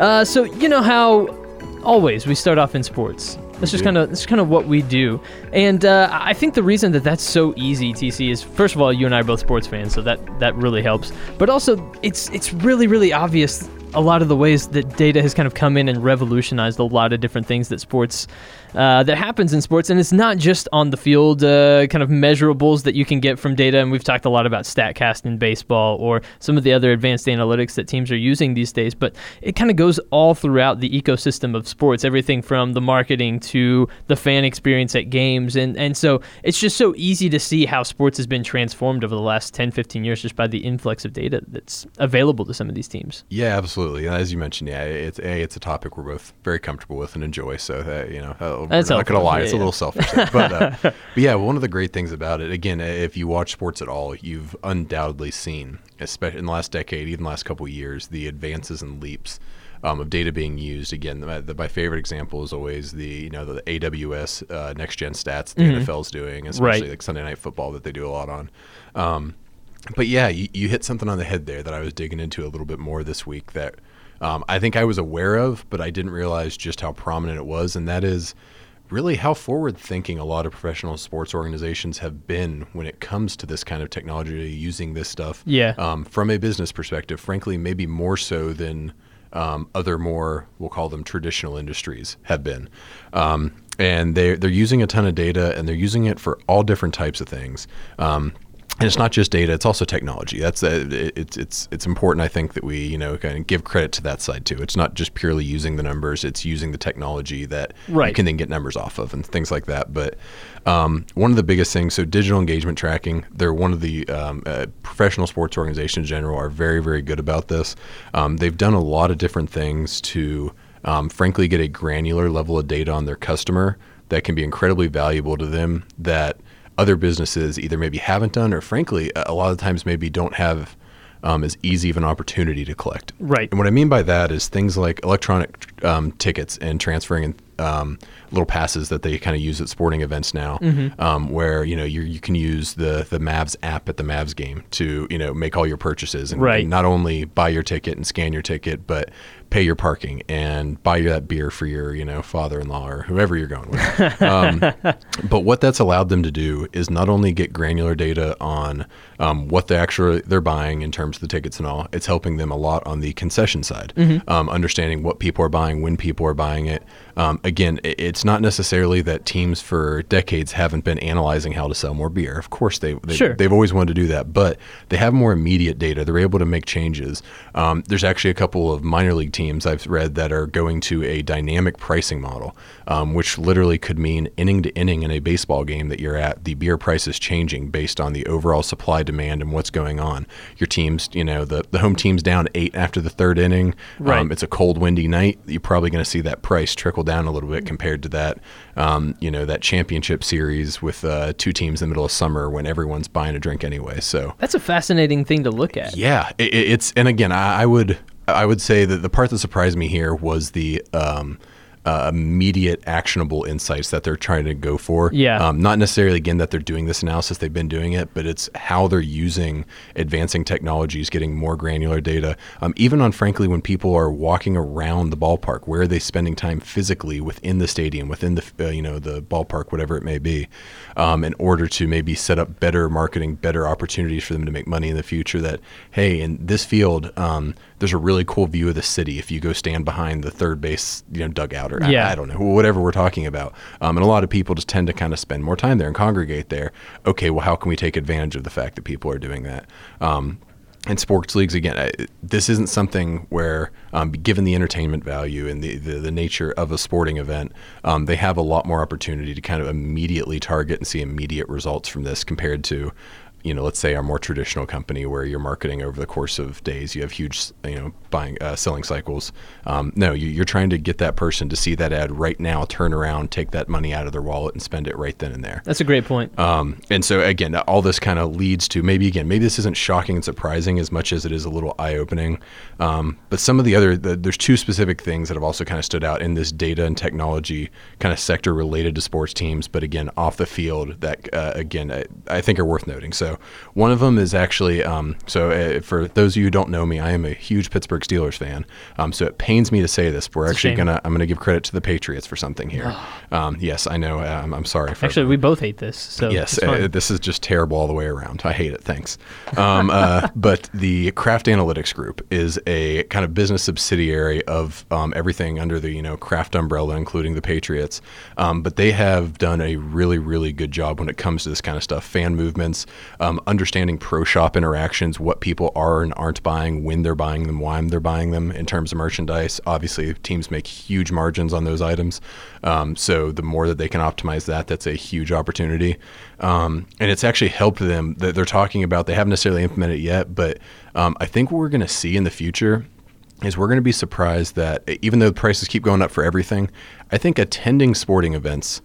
Uh, so you know how always we start off in sports. That's just kind of that's kind of what we do, and uh, I think the reason that that's so easy, TC, is first of all you and I are both sports fans, so that that really helps. But also, it's it's really really obvious a lot of the ways that data has kind of come in and revolutionized a lot of different things that sports uh, that happens in sports, and it's not just on the field uh, kind of measurables that you can get from data. And we've talked a lot about Statcast in baseball or some of the other advanced analytics that teams are using these days. But it kind of goes all throughout the ecosystem of sports, everything from the marketing to the fan experience at games, and and so it's just so easy to see how sports has been transformed over the last 10, 15 years just by the influx of data that's available to some of these teams. Yeah, absolutely. And as you mentioned, yeah, it's a it's a topic we're both very comfortable with and enjoy. So that you know, uh, we're not gonna lie, Yeah, it's yeah. a little selfish, but, uh, but yeah, one of the great things about it, again, if you watch sports at all, you've undoubtedly seen, especially in the last decade, even the last couple of years, the advances and leaps. Um, of data being used again, my, the, my favorite example is always the you know the AWS uh, next gen stats the NFL's doing, especially Right. like Sunday Night Football that they do a lot on. Um, but yeah, you, you hit something on the head there that I was digging into a little bit more this week that um, I think I was aware of, but I didn't realize just how prominent it was, and that is really how forward thinking a lot of professional sports organizations have been when it comes to this kind of technology, using this stuff Yeah. um, from a business perspective, frankly, maybe more so than um, other more, we'll call them traditional industries have been. Um, and they're, they're using a ton of data and they're using it for all different types of things. Um, and it's not just data; it's also technology. That's uh, it, it's it's it's important. I think that we you know kind of give credit to that side too. It's not just purely using the numbers; it's using the technology that you can then get numbers off of and things like that. But um, one of the biggest things, so digital engagement tracking, they're one of the um, uh, professional sports organizations in general are very, very good about this. Um, they've done a lot of different things to, um, frankly, get a granular level of data on their customer that can be incredibly valuable to them that other businesses either maybe haven't done or, frankly, a lot of times maybe don't have. Um, as easy of an opportunity to collect. Right. And what I mean by that is things like electronic um, tickets and transferring um, little passes that they kind of use at sporting events now, Mm-hmm. um, where you know you you can use the the Mavs app at the Mavs game to you know make all your purchases and, Right. and not only buy your ticket and scan your ticket, but pay your parking and buy you that beer for your you know father-in-law or whoever you're going with. um, but what that's allowed them to do is not only get granular data on um, what they actually they're buying in terms of the tickets and all, it's helping them a lot on the concession side, um, understanding what people are buying, when people are buying it. Um, again, it's not necessarily that teams for decades haven't been analyzing how to sell more beer. Of course, they, they Sure. they've always wanted to do that, but they have more immediate data. They're able to make changes. Um, there's actually a couple of minor league teams I've read that are going to a dynamic pricing model, um, which literally could mean inning to inning in a baseball game that you're at, the beer price is changing based on the overall supply demand and what's going on. Your team's, you know, the, the home team's down eight after the third inning. Right. Um, it's a cold, windy night. You're probably going to see that price trickle down a little bit compared to that, um, you know, that championship series with uh, two teams in the middle of summer when everyone's buying a drink anyway. So That's a fascinating thing to look at. yeah, it, it- it's and again, I, I would I would say that the part that surprised me here was the um, uh, immediate actionable insights that they're trying to go for. Yeah. Um, not necessarily again that they're doing this analysis; they've been doing it, but it's how they're using advancing technologies, getting more granular data. Um, even on frankly, when people are walking around the ballpark, where are they spending time physically within the stadium, within the uh, you know the ballpark, whatever it may be, um, in order to maybe set up better marketing, better opportunities for them to make money in the future. That hey, in this field, um, there's a really cool view of the city if you go stand behind the third base you know dugout or I- Yeah. I, don't know whatever we're talking about. Um, and a lot of people just tend to kind of spend more time there and congregate there. Okay, well, how can we take advantage of the fact that people are doing that? Um, and sports leagues again I, this isn't something where um, given the entertainment value and the, the, the nature of a sporting event um, they have a lot more opportunity to kind of immediately target and see immediate results from this compared to you know let's say our more traditional company where you're marketing over the course of days you have huge you know buying uh, selling cycles um, no you, you're trying to get that person to see that ad right now turn around take that money out of their wallet and spend it right then and there That's a great point. um, and so again, all this kind of leads to maybe again, maybe this isn't shocking and surprising as much as it is a little eye-opening. Um, but some of the other, the, there's two specific things that have also kind of stood out in this data and technology kind of sector related to sports teams, but again, off the field that uh, again I, I think are worth noting. So So one of them is actually um, so uh, for those of you who don't know me, I am a huge Pittsburgh Steelers fan. Um, so it pains me to say this. But we're It's actually gonna I'm gonna give credit to the Patriots for something here. um, yes, I know. Um, I'm sorry. For Actually, we both hate this. So Yes, uh, this is just terrible all the way around. I hate it. Thanks. Um, uh, but the Kraft Analytics Group is a kind of business subsidiary of um, everything under the you know Kraft umbrella, including the Patriots. Um, but they have done a really, really good job when it comes to this kind of stuff: fan movements, um, understanding pro shop interactions, what people are and aren't buying, when they're buying them, why they're buying them in terms of merchandise. Obviously, teams make huge margins on those items. Um, so the more that they can optimize that, that's a huge opportunity. Um, and it's actually helped them that they're talking about. They haven't necessarily implemented it yet, but um, I think what we're going to see in the future is we're going to be surprised that even though the prices keep going up for everything, I think attending sporting events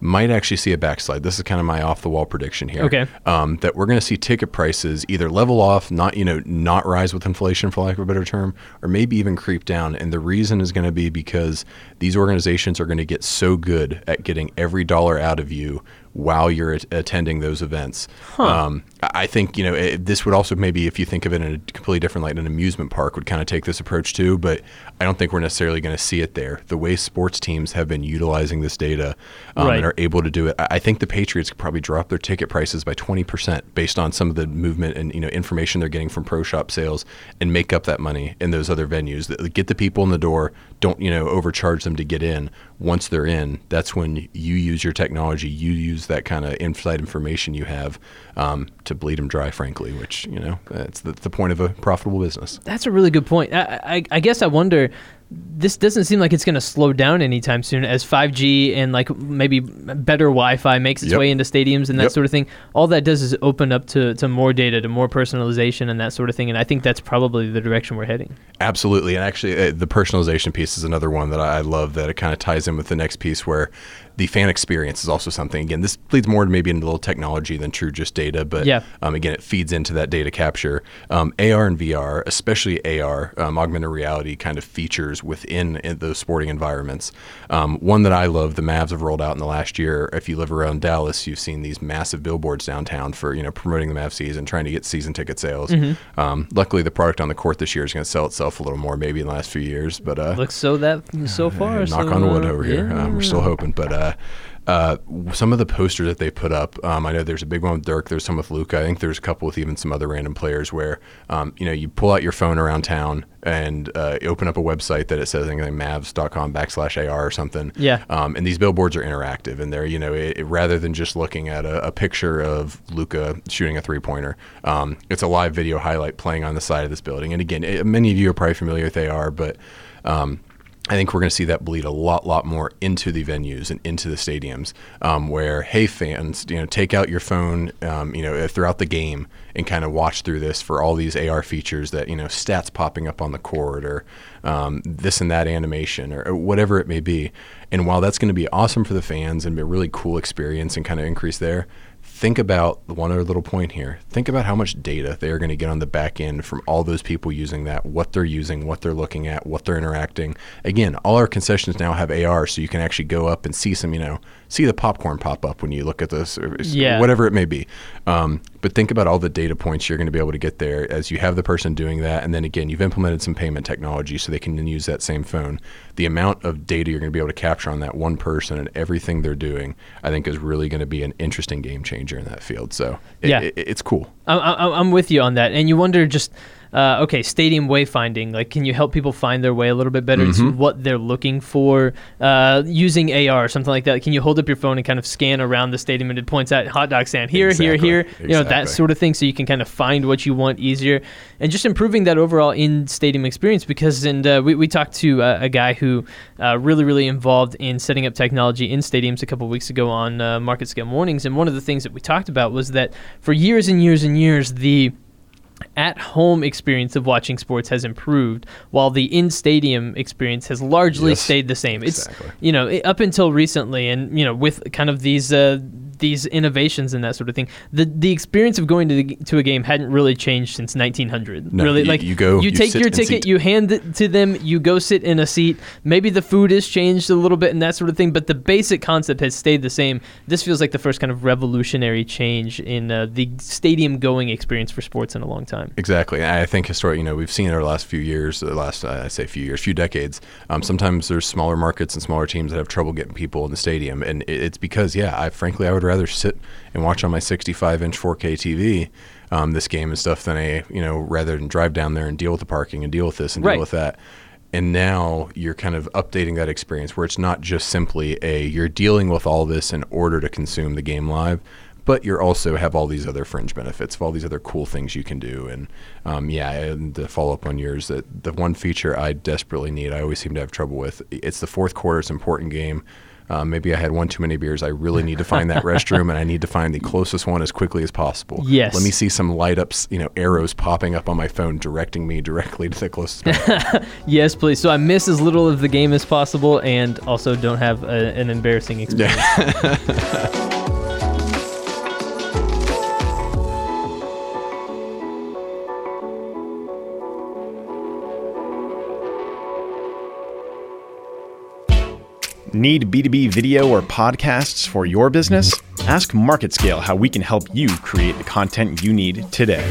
might actually see a backslide. This is kind of my off the wall prediction here. Okay. Um, that we're going to see ticket prices either level off, not you know, not rise with inflation for lack of a better term, or maybe even creep down. And the reason is going to be because these organizations are going to get so good at getting every dollar out of you while you're at- attending those events. Um, I think you know it, this would also maybe if you think of it in a completely different light, an amusement park would kind of take this approach too. But I don't think we're necessarily going to see it there. The way sports teams have been utilizing this data um, Right. and are able to do it, I I think the Patriots could probably drop their ticket prices by twenty percent based on some of the movement and you know information they're getting from pro shop sales, and make up that money in those other venues. Get the people in the door. Don't you know overcharge them to get in. Once they're in, that's when you use your technology. You use that kind of inside information you have um, to bleed them dry. Frankly, which you know that's the, the point of a profitable business. That's a really good point. I, I, I guess I wonder. This doesn't seem like it's going to slow down anytime soon as 5G and like maybe better Wi-Fi makes its Yep. way into stadiums and that Yep. sort of thing. All that does is open up to, to more data, to more personalization and that sort of thing. And I think that's probably the direction we're heading. Absolutely, and actually, uh, the personalization piece is another one that I love. That it kind of ties in with the next piece, where the fan experience is also something. Again, this leads more to maybe into a little technology than true just data, but Yeah. um, again, it feeds into that data capture. Um, AR and VR, especially AR, um, augmented reality kind of features within in those sporting environments. Um, one that I love, the Mavs have rolled out in the last year. If you live around Dallas, you've seen these massive billboards downtown for you know promoting the Mavs season, trying to get season ticket sales. Um, luckily, the product on the court this year is going to sell itself a little more, maybe in the last few years, but uh, Looks so that so far. uh, knock so, on wood uh, over here. Um, we're still hoping, but uh, uh, some of the posters that they put up, um, I know there's a big one with Dirk. There's some with Luka. I think there's a couple with even some other random players where, um, you know, you pull out your phone around town and uh, open up a website that it says anything Mavs.com backslash AR or something. Yeah. Um, and these billboards are interactive, and they're you know it, it- rather than just looking at a, a picture of Luka shooting a three pointer, um, it's a live video highlight playing on the side of this building. And again, it, many of you are probably familiar with AR, but um, I think we're going to see that bleed a lot, lot more into the venues and into the stadiums, um, where hey fans, you know, take out your phone, um, you know, throughout the game and kind of watch through this for all these AR features that you know stats popping up on the court or um, this and that animation or, or whatever it may be. And while that's going to be awesome for the fans and be a really cool experience and kind of increase there, think about one other little point here. Think about how much data they are going to get on the back end from all those people using that, what they're using, what they're looking at, what they're interacting. Again, all our concessions now have AR, so you can actually go up and see some, you know, see the popcorn pop up when you look at this, or Yeah. whatever it may be. Um, but think about all the data points you're going to be able to get there as you have the person doing that, and then again, you've implemented some payment technology so they can then use that same phone. The amount of data you're going to be able to capture on that one person and everything they're doing, I think, is really going to be an interesting game changer in that field. So it, Yeah. it- it's cool. I- I, I'm with you on that, and you wonder just uh, okay, stadium wayfinding. Like, can you help people find their way a little bit better Mm-hmm. to what they're looking for uh, using AR or something like that? Can you hold up your phone and kind of scan around the stadium and it points out hot dog stand here, Exactly, here, here, you know that sort of thing, so you can kind of find what you want easier, and just improving that overall in stadium experience. Because and uh, we we talked to uh, a guy who uh, really really involved in setting up technology in stadiums a couple weeks ago on uh, MarketScale Mornings, and one of the things that we talked about was that for years and years and years the at home experience of watching sports has improved while the in stadium experience has largely Yes, stayed the same. exactly. It's you know, up until recently and you know with kind of these uh, these innovations and that sort of thing. The the experience of going to the, to a game hadn't really changed since 1900. No, really, you- like you go- you you take your ticket, you hand it to them, you go sit in a seat. Maybe the food has changed a little bit and that sort of thing, but the basic concept has stayed the same. This feels like the first kind of revolutionary change in uh, the stadium going experience for sports in a long time. Exactly. I think historically, you know, we've seen over the last few years, the last, uh, I say few years, few decades, um, sometimes there's smaller markets and smaller teams that have trouble getting people in the stadium. And it's because, yeah, I frankly, I would rather sit and watch on my 65 inch 4K TV um, this game and stuff than a, you know, rather than drive down there and deal with the parking and deal with this and Right. deal with that. And now you're kind of updating that experience where it's not just simply a, you're dealing with all this in order to consume the game live but you also have all these other fringe benefits of all these other cool things you can do. And um, yeah, and to follow up on yours, that the one feature I desperately need, I always seem to have trouble with. It's the fourth quarter. It's an important game. Um, maybe I had one too many beers. I really need to find that restroom, and I need to find the closest one as quickly as possible. Yes. Let me see some light ups, you know, arrows popping up on my phone, directing me directly to the closest. Yes, please. So I miss as little of the game as possible, and also don't have a, an embarrassing experience. Need B2B video or podcasts for your business? Ask MarketScale how we can help you create the content you need today.